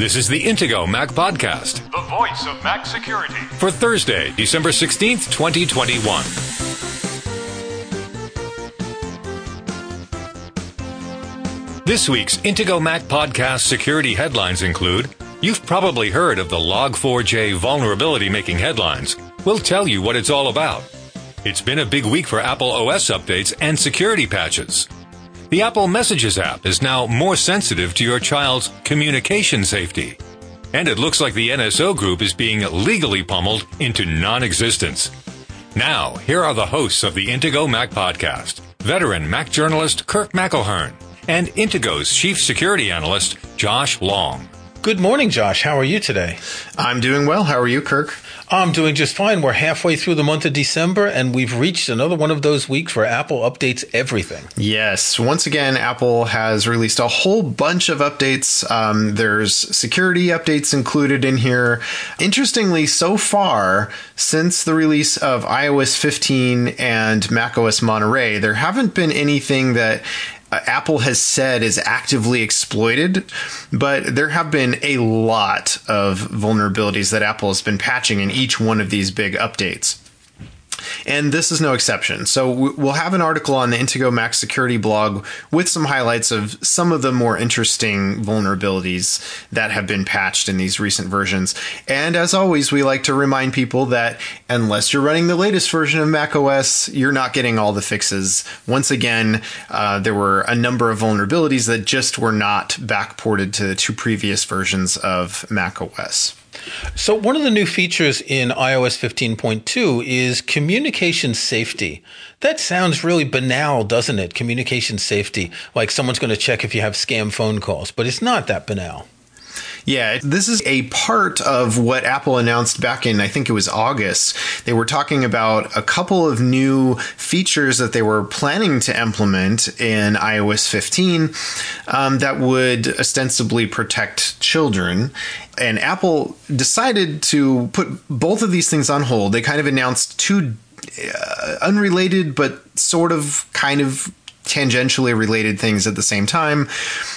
This is the Intego Mac Podcast the voice of Mac security. for Thursday, December 16th, 2021. This week's Intego Mac Podcast security headlines include You've probably heard of the Log4j vulnerability making headlines. We'll tell you what it's all about. It's been a big week for Apple OS updates and security patches. The Apple Messages app is now more sensitive to your child's communication safety. And it looks like the NSO group is being legally pummeled into non existence. Now, here are the hosts of the Intego Mac podcast veteran Mac journalist Kirk McElhearn and Intego's chief security analyst Josh Long. Good morning, Josh. How are you today? I'm doing well. How are you, Kirk? I'm doing just fine. We're halfway through the month of December, and we've reached another one of those weeks where Apple updates everything. Yes. Once again, Apple has released a whole bunch of updates. Um, there's security updates included in here. Interestingly, so far, since the release of iOS 15 and macOS Monterey, there haven't been anything that Uh, Apple has said is actively exploited, but there have been a lot of vulnerabilities that Apple has been patching in each one of these big updates. And this is no exception. So we'll have an article on the Intego Mac security blog with some highlights of some of the more interesting vulnerabilities that have been patched in these recent versions. And as always, we like to remind people that unless you're running the latest version of Mac OS, you're not getting all the fixes. Once again, uh, there were a number of vulnerabilities that just were not backported to the two previous versions of Mac OS. So, one of the new features in iOS 15.2 is communication safety. That sounds really banal, doesn't it? Communication safety, like someone's going to check if you have scam phone calls, but it's not that banal. Yeah, this is a part of what Apple announced back in, I think it was August. They were talking about a couple of new features that they were planning to implement in iOS 15 um, that would ostensibly protect children. And Apple decided to put both of these things on hold. They kind of announced two uh, unrelated but sort of kind of tangentially related things at the same time.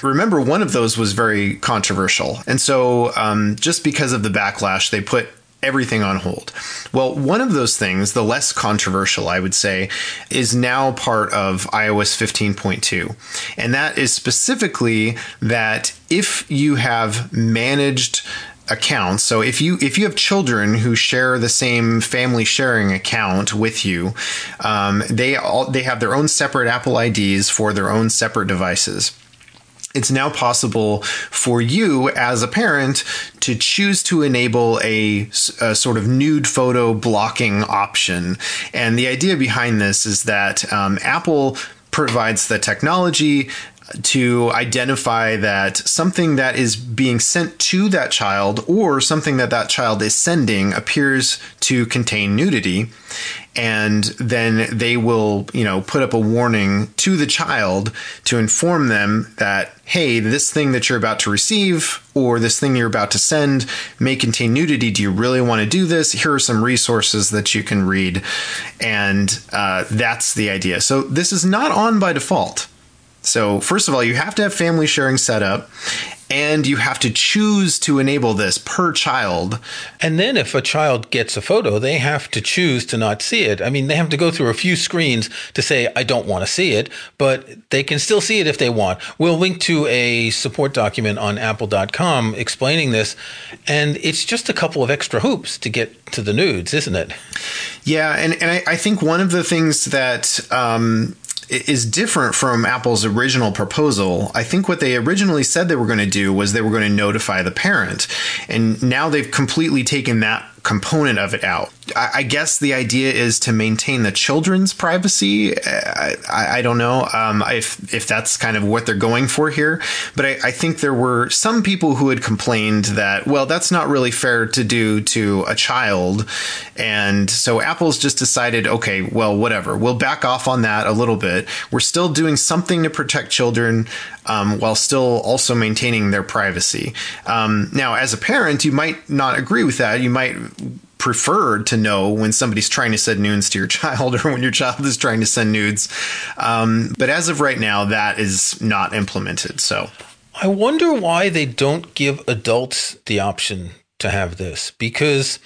Remember, one of those was very controversial. And so, um, just because of the backlash, they put everything on hold. Well, one of those things, the less controversial, I would say, is now part of iOS 15.2. And that is specifically that if you have managed accounts so if you if you have children who share the same family sharing account with you um, they all they have their own separate apple ids for their own separate devices it's now possible for you as a parent to choose to enable a, a, sort of nude photo blocking option. And the idea behind this is that um, Apple provides the technology to identify that something that is being sent to that child or something that that child is sending appears to contain nudity. And then they will you know put up a warning to the child to inform them that hey this thing that you're about to receive or this thing you're about to send may contain nudity. Do you really want to do this? Here are some resources that you can read. And uh, that's the idea. So this is not on by default so, first of all, you have to have family sharing set up and you have to choose to enable this per child. And then if a child gets a photo, they have to choose to not see it. I mean, they have to go through a few screens to say, I don't want to see it, but they can still see it if they want. We'll link to a support document on apple.com explaining this. And it's just a couple of extra hoops to get to the nudes, isn't it? Yeah. And, and I, I think one of the things that, um, is different from Apple's original proposal. I think what they originally said they were going to do was they were going to notify the parent. And now they've completely taken that component of it out. I, guess the idea is to maintain the children's privacy. I, I, I don't know um, if if that's kind of what they're going for here, but I, I think there were some people who had complained that well, that's not really fair to do to a child, and so Apple's just decided, okay, well, whatever, we'll back off on that a little bit. We're still doing something to protect children um, while still also maintaining their privacy. Um, now, as a parent, you might not agree with that. You might prefer to know when somebody's trying to send nudes to your child or when your child is trying to send nudes. Um, but as of right now, that is not implemented. So. I wonder why they don't give adults the option to have this because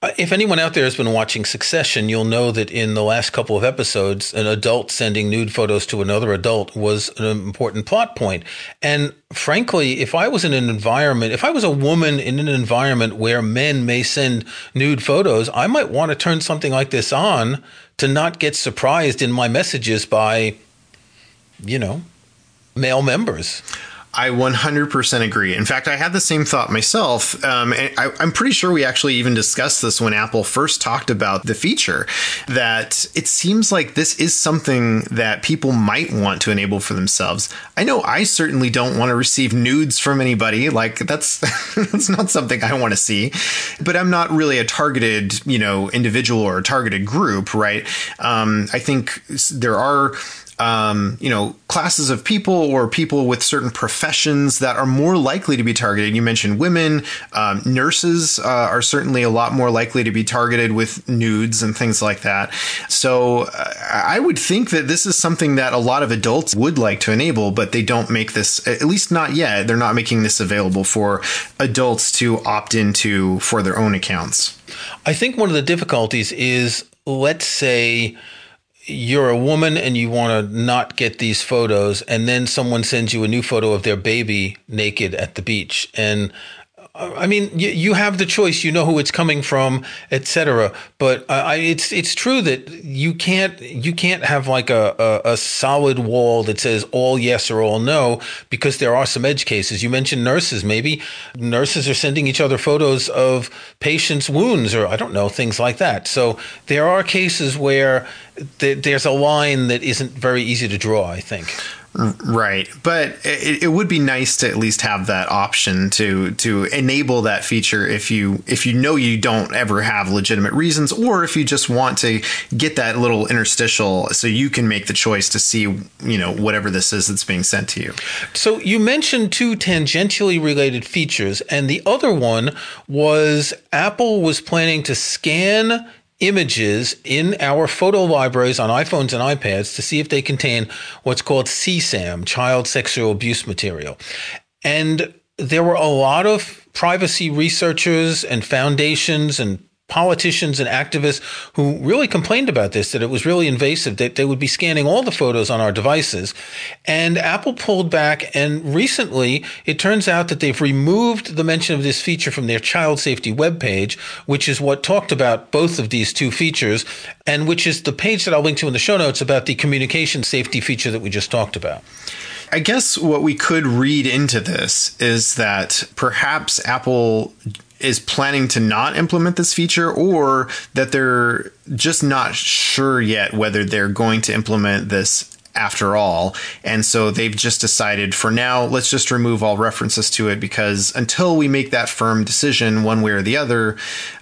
Uh, if anyone out there has been watching Succession, you'll know that in the last couple of episodes, an adult sending nude photos to another adult was an important plot point. And frankly, if I was in an environment, if I was a woman in an environment where men may send nude photos, I might want to turn something like this on to not get surprised in my messages by, you know, male members. I 100% agree. In fact, I had the same thought myself. Um, I, am pretty sure we actually even discussed this when Apple first talked about the feature. That it seems like this is something that people might want to enable for themselves. I know I certainly don't want to receive nudes from anybody. Like that's that's not something I want to see. But I'm not really a targeted, you know, individual or a targeted group, right? Um, I think there are um, you know, classes of people or people with certain professions that are more likely to be targeted. You mentioned women, um, nurses uh, are certainly a lot more likely to be targeted with nudes and things like that. So uh, I would think that this is something that a lot of adults would like to enable, but they don't make this, at least not yet. They're not making this available for adults to opt into for their own accounts. I think one of the difficulties is, let's say, you're a woman and you want to not get these photos and then someone sends you a new photo of their baby naked at the beach. And I mean, you, you have the choice. You know who it's coming from, etc. But I, it's it's true that you can't you can't have like a, a, a solid wall that says all yes or all no because there are some edge cases. You mentioned nurses. Maybe nurses are sending each other photos of patients' wounds, or I don't know things like that. So there are cases where th- there's a line that isn't very easy to draw. I think. Right, but it, it, would be nice to at least have that option to to enable that feature if you if you know you don't ever have legitimate reasons, or if you just want to get that little interstitial so you can make the choice to see you know whatever this is that's being sent to you. So you mentioned two tangentially related features, and the other one was Apple was planning to scan images in our photo libraries on iPhones and iPads to see if they contain what's called CSAM, child sexual abuse material. And there were a lot of privacy researchers and foundations and politicians and activists who really complained about this, that it was really invasive, that they would be scanning all the photos on our devices. And Apple pulled back. And recently, it turns out that they've removed the mention of this feature from their child safety webpage, which is what talked about both of these two features, and which is the page that I'll link to in the show notes about the communication safety feature that we just talked about. I guess what we could read into this is that perhaps Apple is planning to not implement this feature or that they're just not sure yet whether they're going to implement this after all. And so they've just decided for now, let's just remove all references to it because until we make that firm decision one way or the other,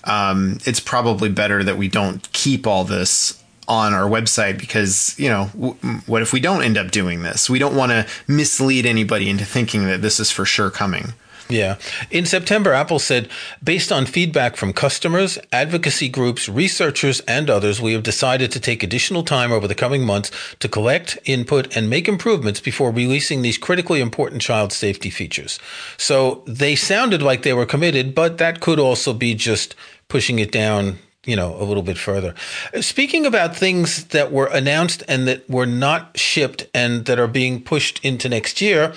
um, it's probably better that we don't keep all this on our website because, you know, w- what if we don't end up doing this? We don't want to mislead anybody into thinking that this is for sure coming. Yeah. In September, Apple said, based on feedback from customers, advocacy groups, researchers, and others, we have decided to take additional time over the coming months to collect input and make improvements before releasing these critically important child safety features. So they sounded like they were committed, but that could also be just pushing it down you know, a little bit further. Speaking about things that were announced and that were not shipped and that are being pushed into next year,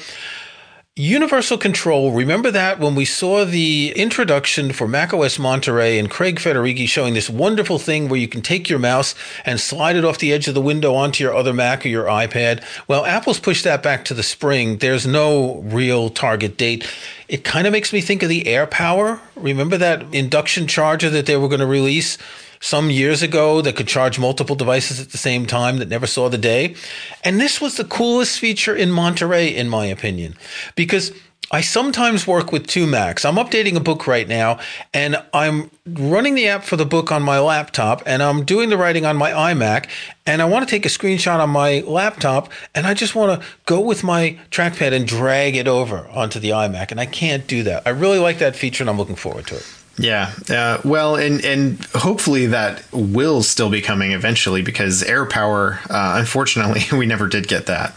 Universal Control, remember that when we saw the introduction for macOS Monterey and Craig Federighi showing this wonderful thing where you can take your mouse and slide it off the edge of the window onto your other Mac or your iPad? Well, Apple's pushed that back to the spring. There's no real target date. It kind of makes me think of the AirPower. Remember that induction charger that they were going to release? Some years ago that could charge multiple devices at the same time that never saw the day. And this was the coolest feature in Monterey, in my opinion, because I sometimes work with two Macs. I'm updating a book right now, and I'm running the app for the book on my laptop, and I'm doing the writing on my iMac, and I want to take a screenshot on my laptop, and I just want to go with my trackpad and drag it over onto the iMac, and I can't do that. I really like that feature, and I'm looking forward to it. Yeah. Uh, well, and and hopefully that will still be coming eventually because AirPower, uh, unfortunately, we never did get that.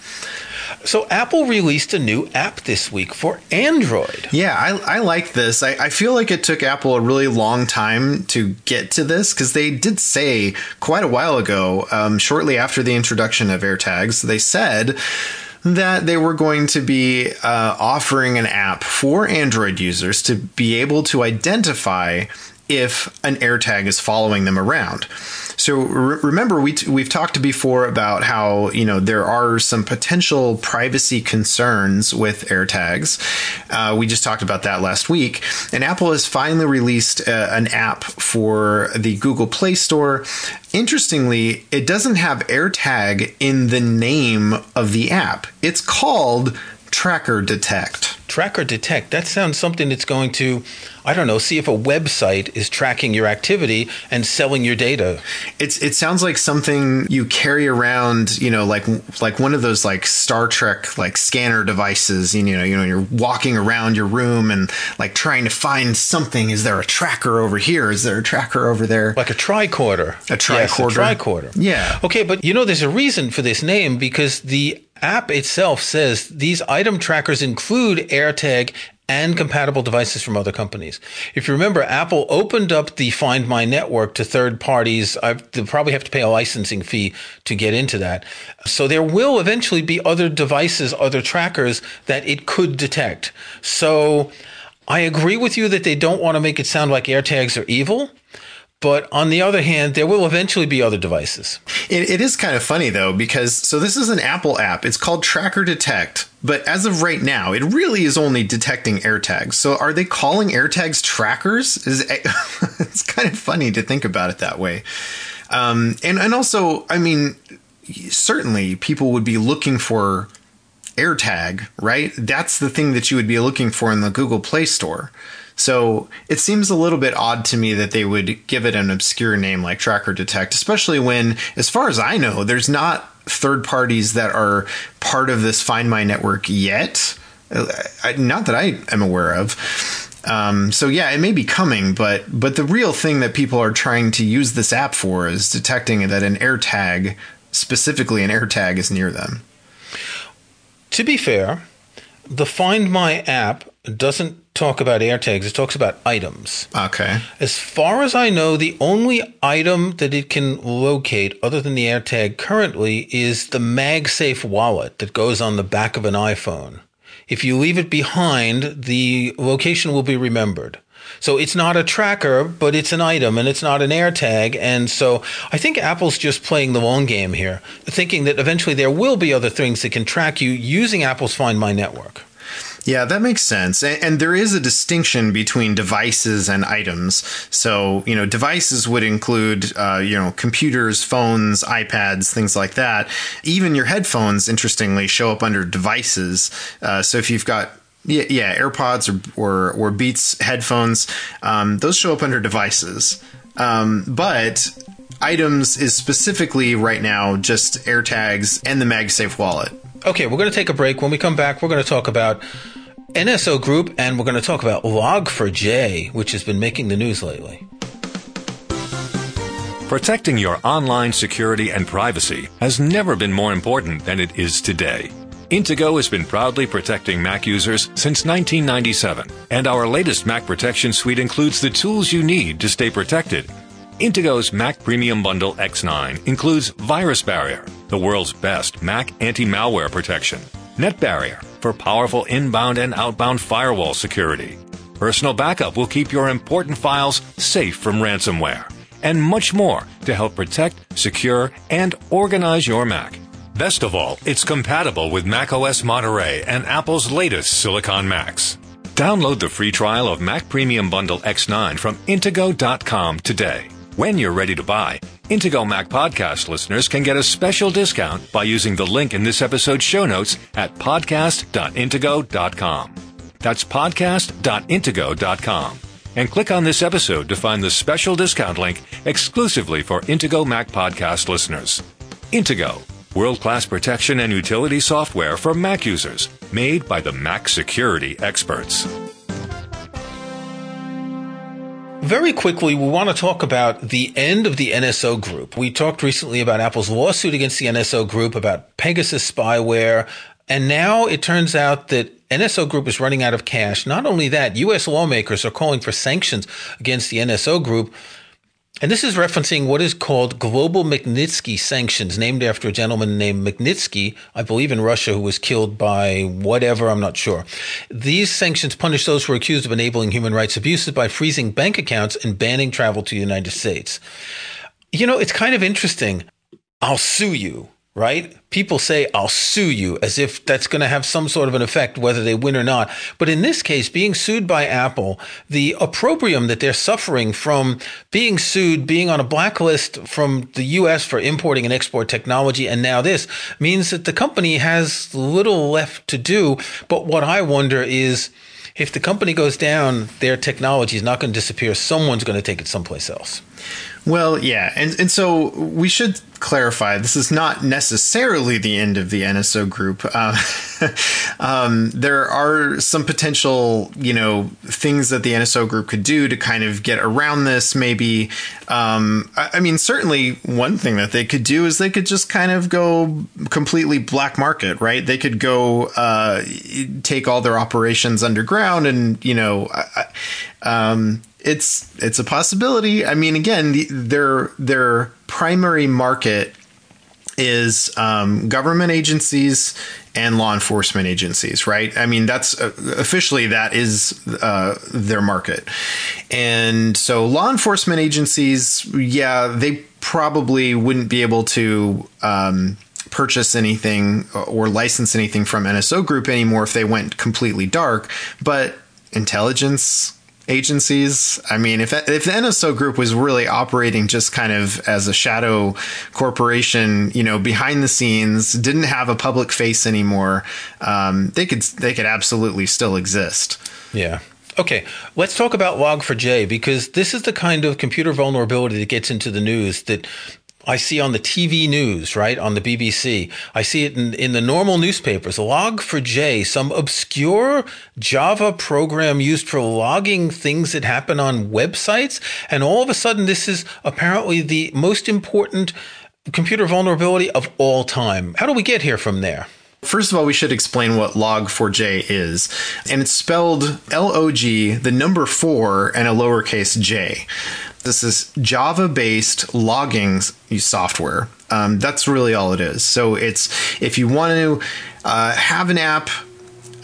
So Apple released a new app this week for Android. Yeah, I, I like this. I, I feel like it took Apple a really long time to get to this because they did say quite a while ago, um, shortly after the introduction of AirTags, they said that they were going to be uh, offering an app for Android users to be able to identify if an AirTag is following them around. So re- remember, we t- we've talked before about how you know there are some potential privacy concerns with AirTags. Uh, we just talked about that last week, and Apple has finally released uh, an app for the Google Play Store. Interestingly, it doesn't have AirTag in the name of the app. It's called Tracker Detect. Tracker Detect. That sounds something that's going to, I don't know, see if a website is tracking your activity and selling your data. It's it sounds like something you carry around, you know, like like one of those like Star Trek like scanner devices. You know, you know, you're walking around your room and like trying to find something. Is there a tracker over here? Is there a tracker over there? Like a tricorder. A tricorder. Yes, a tricorder. Yeah. Okay, but you know, there's a reason for this name because the app itself says these item trackers include AirTag and compatible devices from other companies. If you remember, Apple opened up the Find My network to third parties. I've, they'll probably have to pay a licensing fee to get into that. So there will eventually be other devices, other trackers that it could detect. So I agree with you that they don't want to make it sound like AirTags are evil. But on the other hand, there will eventually be other devices. It, it is kind of funny though, because so this is an Apple app. It's called Tracker Detect, but as of right now, it really is only detecting AirTags. So are they calling AirTags trackers? Is it's kind of funny to think about it that way. Um, and and also, I mean, certainly people would be looking for AirTag, right? That's the thing that you would be looking for in the Google Play Store. So it seems a little bit odd to me that they would give it an obscure name like Tracker Detect, especially when, as far as I know, there's not third parties that are part of this Find My network yet. Not that I am aware of. Um, so yeah, it may be coming, but but the real thing that people are trying to use this app for is detecting that an AirTag, specifically an AirTag, is near them. To be fair, the Find My app doesn't talk about AirTags, it talks about items. Okay. As far as I know, the only item that it can locate other than the AirTag currently is the MagSafe wallet that goes on the back of an iPhone. If you leave it behind, the location will be remembered. So it's not a tracker, but it's an item and it's not an AirTag. And so I think Apple's just playing the long game here, thinking that eventually there will be other things that can track you using Apple's Find My network. Yeah, that makes sense. And, and, there is a distinction between devices and items. So, you know, devices would include, uh, you know, computers, phones, iPads, things like that. Even your headphones, interestingly, show up under devices. Uh, so if you've got yeah, yeah, AirPods or, or, or Beats headphones, um, those show up under devices. Um, but items is specifically right now just AirTags and the MagSafe wallet. Okay, we're going to take a break. When we come back, we're going to talk about NSO Group and we're going to talk about Log4j, which has been making the news lately. Protecting your online security and privacy has never been more important than it is today. Intego has been proudly protecting Mac users since 1997, and our latest Mac Protection Suite includes the tools you need to stay protected Intego's Mac Premium Bundle X9 includes VirusBarrier, the world's best Mac anti malware protection, NetBarrier for powerful inbound and outbound firewall security. Personal Backup will keep your important files safe from ransomware, and much more to help protect, secure, and organize your Mac. Best of all, it's compatible with macOS Monterey and Apple's latest Silicon Macs. Download the free trial of Mac Premium Bundle X9 from Intego.com today. When you're ready to buy, Intego Mac podcast listeners can get a special discount by using the link in this episode's show notes at podcast.intego.com. That's podcast.intego.com. And click on this episode to find the special discount link exclusively for Intego Mac podcast listeners. Intego, world class protection and utility software for Mac users, made by the Mac security experts. Very quickly, we want to talk about the end of the NSO group. We talked recently about Apple's lawsuit against the NSO group about Pegasus spyware And now it turns out that NSO Group is running out of cash. Not only that, U.S. lawmakers are calling for sanctions against the NSO Group. And this is referencing what is called global Magnitsky sanctions, named after a gentleman named Magnitsky, I believe in Russia, who was killed by whatever, I'm not sure. These sanctions punish those who are accused of enabling human rights abuses by freezing bank accounts and banning travel to the United States. You know, it's kind of interesting. I'll sue you right? People say, I'll sue you as if that's going to have some sort of an effect, whether they win or not. But in this case, being sued by Apple, the opprobrium that they're suffering from being sued, being on a blacklist from the US for importing and export technology, and now this means that the company has little left to do. But what I wonder is, if the company goes down, their technology is not going to disappear. Someone's going to take it someplace else. Well, yeah, and and so we should clarify this is not necessarily the end of the NSO group. Uh, um, there are some potential, you know, things that the NSO group could do to kind of get around this. Maybe, um, I, I, mean, certainly one thing that they could do is they could just kind of go completely black market, right? They could go uh, take all their operations underground, and you know, um, it's it's a possibility. I mean, again, the, their their primary market is um, government agencies and law enforcement agencies, right? I mean, that's uh, officially that is uh, their market, and so law enforcement agencies, yeah, they probably wouldn't be able to. Um, purchase anything or license anything from NSO Group anymore if they went completely dark, but intelligence agencies. I mean, if if the NSO group was really operating just kind of as a shadow corporation, you know, behind the scenes, didn't have a public face anymore, um, they could they could absolutely still exist. Yeah. Okay, let's talk about Log4j because this is the kind of computer vulnerability that gets into the news that I see on the TV news, right, on the BBC. I see it in, in the normal newspapers. Log4j, some obscure Java program used for logging things that happen on websites. And all of a sudden, this is apparently the most important computer vulnerability of all time. How do we get here from there? First of all, we should explain what log4j is. And it's spelled L O G, the number four, and a lowercase j. This is Java based logging software. Um, that's really all it is. So it's if you want to uh, have an app,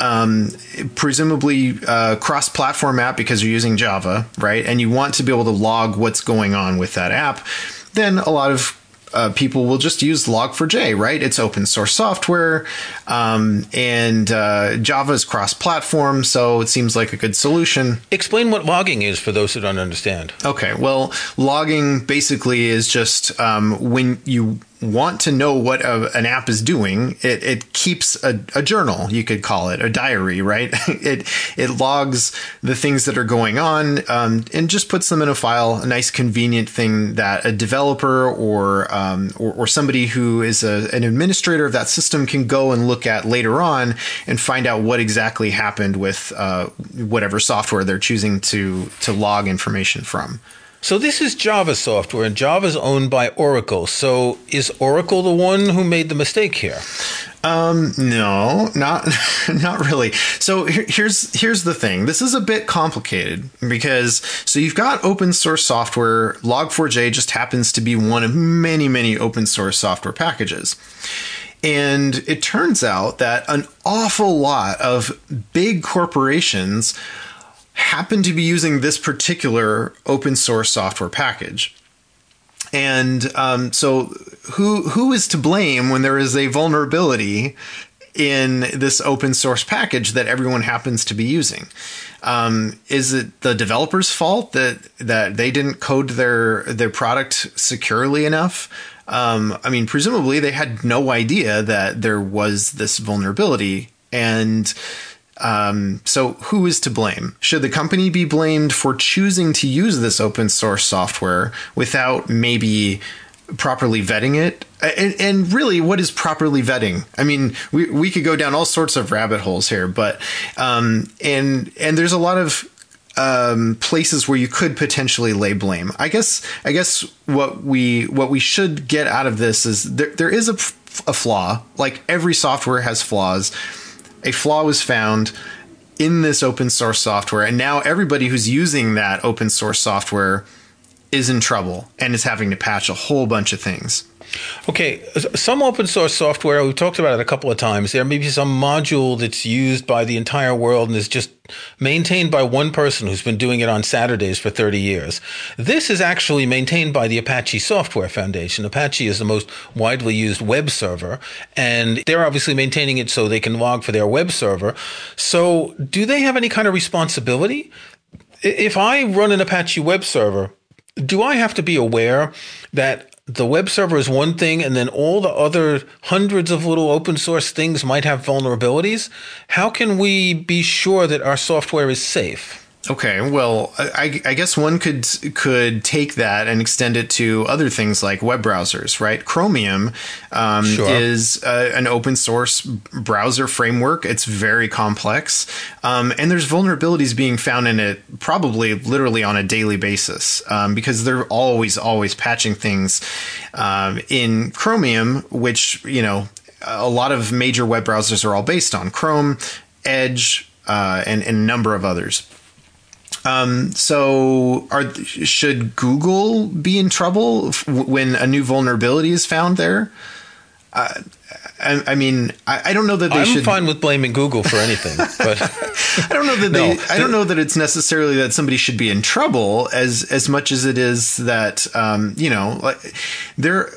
um, presumably uh, cross platform app because you're using Java, right? And you want to be able to log what's going on with that app, then a lot of uh, people will just use Log4j, right? It's open source software, um, and uh, Java is cross platform, so it seems like a good solution. Explain what logging is for those who don't understand. Okay, well, logging basically is just um, when you want to know what a, an app is doing, it, it keeps a, a, journal, you could call it, a diary, right? it it logs the things that are going on um, and just puts them in a file, a nice convenient thing that a developer or um, or, or, somebody who is a, an administrator of that system can go and look at later on and find out what exactly happened with uh, whatever software they're choosing to to log information from. So this is Java software, and Java is owned by Oracle. So is Oracle the one who made the mistake here? Um, no, not not really. So here's here's the thing. This is a bit complicated because so you've got open source software. Log4j just happens to be one of many many open source software packages. And it turns out that an awful lot of big corporations happen to be using this particular open source software package. And um, so, who who is to blame when there is a vulnerability in this open source package that everyone happens to be using? Um, is it the developer's fault that that they didn't code their their product securely enough? Um, I mean, presumably they had no idea that there was this vulnerability, and um, so, who is to blame? Should the company be blamed for choosing to use this open source software without maybe properly vetting it? And, and, really, what is properly vetting? I mean, we, we could go down all sorts of rabbit holes here, but um, and and there's a lot of um, places where you could potentially lay blame. I guess I guess what we what we should get out of this is there there is a a flaw. Like every software has flaws. A flaw was found in this open source software, and now everybody who's using that open source software is in trouble and is having to patch a whole bunch of things. Okay, some open source software, we've talked about it a couple of times. There may be some module that's used by the entire world and is just maintained by one person who's been doing it on Saturdays for 30 years. This is actually maintained by the Apache Software Foundation. Apache is the most widely used web server, and they're obviously maintaining it so they can log for their web server. So, do they have any kind of responsibility? If I run an Apache web server, do I have to be aware that the web server is one thing and then all the other hundreds of little open source things might have vulnerabilities? How can we be sure that our software is safe? Okay, well, I, I, guess one could could take that and extend it to other things like web browsers, right? Chromium um, sure. is uh, an open source browser framework. It's very complex, um, and there's vulnerabilities being found in it probably literally on a daily basis um, because they're always always patching things um, in Chromium, which you know a lot of major web browsers are all based on Chrome, Edge, uh, and, and a number of others. Um, so, are should Google be in trouble when a new vulnerability is found there? Uh, I, I mean, I, I, don't know that they I'm should. I'm fine with blaming Google for anything, but I don't know that no, they. I don't know that it's necessarily that somebody should be in trouble as as much as it is that um, you know, like their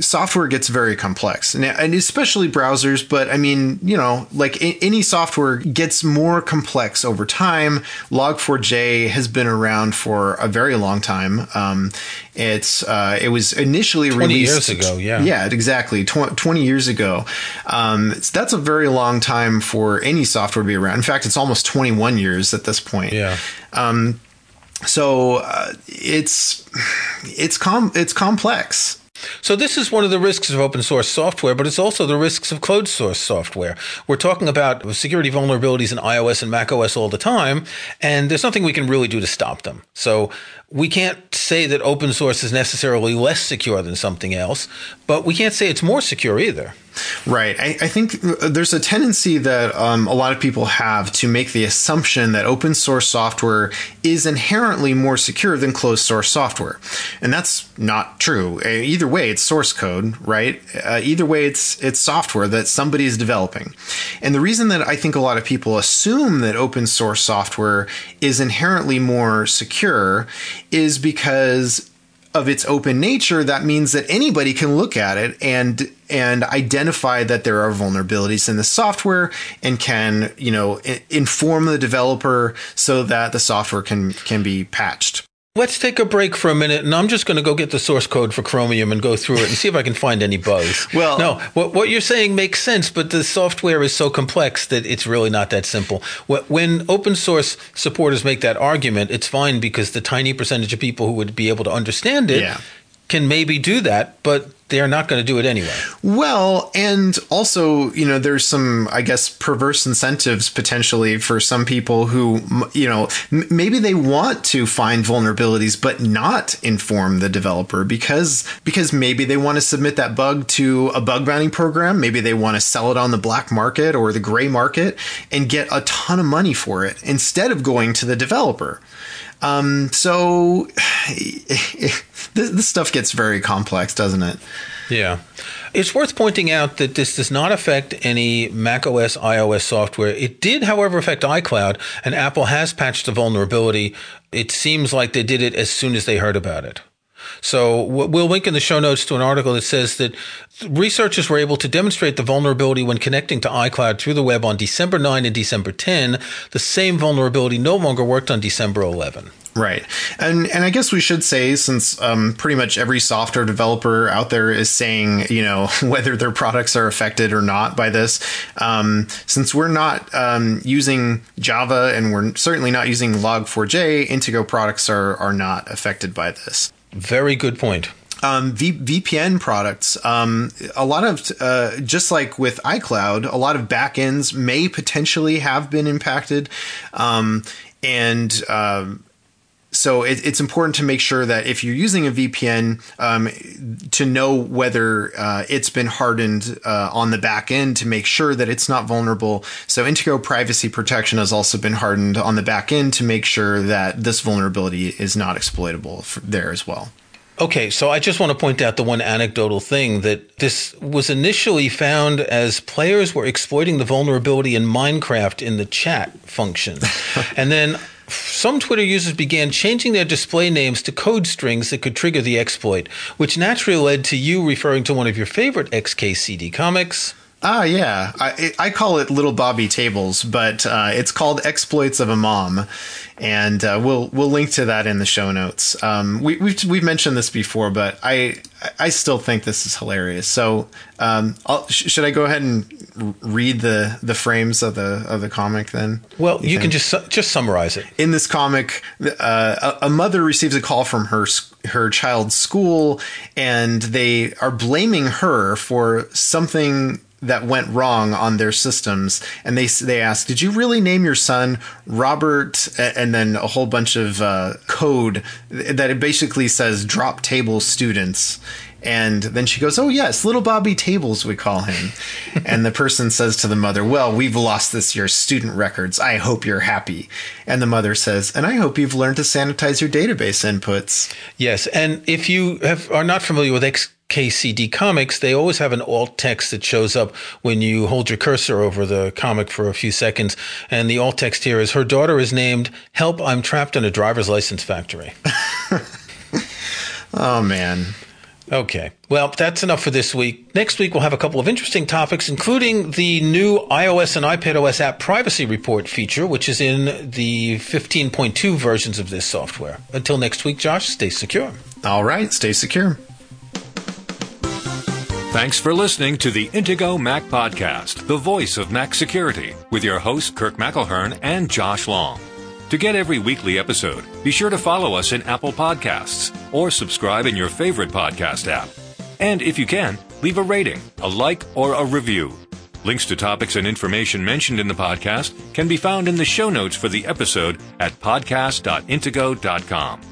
software gets very complex, and, and especially browsers. But I mean, you know, like any software gets more complex over time. Log4j has been around for a very long time. Um, it's uh, it was initially 20 released years ago. Yeah, yeah, exactly. Tw- Twenty years ago. Um, that's a very long time for any software to be around. In fact, it's almost 21 years at this point. Yeah. Um, so uh, it's it's com- it's complex. So this is one of the risks of open source software, but it's also the risks of closed source software. We're talking about security vulnerabilities in iOS and macOS all the time, and there's nothing we can really do to stop them. So we can't say that open source is necessarily less secure than something else, but we can't say it's more secure either. Right. I, I, think there's a tendency that um, a lot of people have to make the assumption that open source software is inherently more secure than closed source software. And that's not true. Either way, it's source code, right? Uh, either way, it's, it's software that somebody is developing. And the reason that I think a lot of people assume that open source software is inherently more secure is because of its open nature, that means that anybody can look at it and and identify that there are vulnerabilities in the software and can you know inform the developer so that the software can can be patched. Let's take a break for a minute, and I'm just going to go get the source code for Chromium and go through it and see if I can find any bugs. well, no, what, what you're saying makes sense, but the software is so complex that it's really not that simple. When open source supporters make that argument, it's fine because the tiny percentage of people who would be able to understand it yeah. can maybe do that, but they're not going to do it anyway. Well, and also, you know, there's some, I guess, perverse incentives potentially for some people who, you know, m- maybe they want to find vulnerabilities but not inform the developer because because maybe they want to submit that bug to a bug bounty program, maybe they want to sell it on the black market or the gray market and get a ton of money for it instead of going to the developer. Um, so this, this stuff gets very complex, doesn't it? Yeah. It's worth pointing out that this does not affect any macOS, iOS software. It did, however, affect iCloud, and Apple has patched the vulnerability. It seems like they did it as soon as they heard about it. So we'll link in the show notes to an article that says that researchers were able to demonstrate the vulnerability when connecting to iCloud through the web on December 9 and December 10. The same vulnerability no longer worked on December 11. Right, and and I guess we should say since um, pretty much every software developer out there is saying you know whether their products are affected or not by this, um, since we're not um, using Java and we're certainly not using Log4j, Intego products are are not affected by this. Very good point. Um, v- VPN products, um, a lot of, uh, just like with iCloud, a lot of backends may potentially have been impacted. Um, and, um, so it, it's important to make sure that if you're using a VPN, um, to know whether uh, it's been hardened uh, on the back end to make sure that it's not vulnerable. So Intego Privacy Protection has also been hardened on the back end to make sure that this vulnerability is not exploitable there as well. Okay, so I just want to point out the one anecdotal thing that this was initially found as players were exploiting the vulnerability in Minecraft in the chat function. and then some Twitter users began changing their display names to code strings that could trigger the exploit, which naturally led to you referring to one of your favorite XKCD comics. Ah, yeah. I, I call it Little Bobby Tables, but uh, it's called Exploits of a Mom, and uh, we'll we'll link to that in the show notes. Um, we, we've we've mentioned this before, but I I still think this is hilarious. So, um, sh- should I go ahead and read the the frames of the of the comic then? Well, you, you can just su- just summarize it. In this comic, uh, a, a mother receives a call from her her child's school, and they are blaming her for something that went wrong on their systems and they they asked did you really name your son robert? And then a whole bunch of uh, code that it basically says drop table students. And then she goes oh yes little bobby tables we call him. And the person says to the mother well we've lost this year's student records. I hope you're happy. And the mother says and i hope you've learned to sanitize your database inputs. Yes and if you have, are not familiar with X- KCD comics, they always have an alt text that shows up when you hold your cursor over the comic for a few seconds. And the alt text here is her daughter is named Help, I'm Trapped in a Driver's License Factory. oh, man. Okay. Well, that's enough for this week. Next week, we'll have a couple of interesting topics, including the new iOS and iPadOS app privacy report feature, which is in the 15.2 versions of this software. Until next week, Josh, stay secure. All right. Stay secure. Thanks for listening to the Intego Mac Podcast, the voice of Mac security, with your hosts Kirk McElhearn and Josh Long. To get every weekly episode, be sure to follow us in Apple Podcasts or subscribe in your favorite podcast app. And if you can, leave a rating, a like, or a review. Links to topics and information mentioned in the podcast can be found in the show notes for the episode at podcast.intego.com.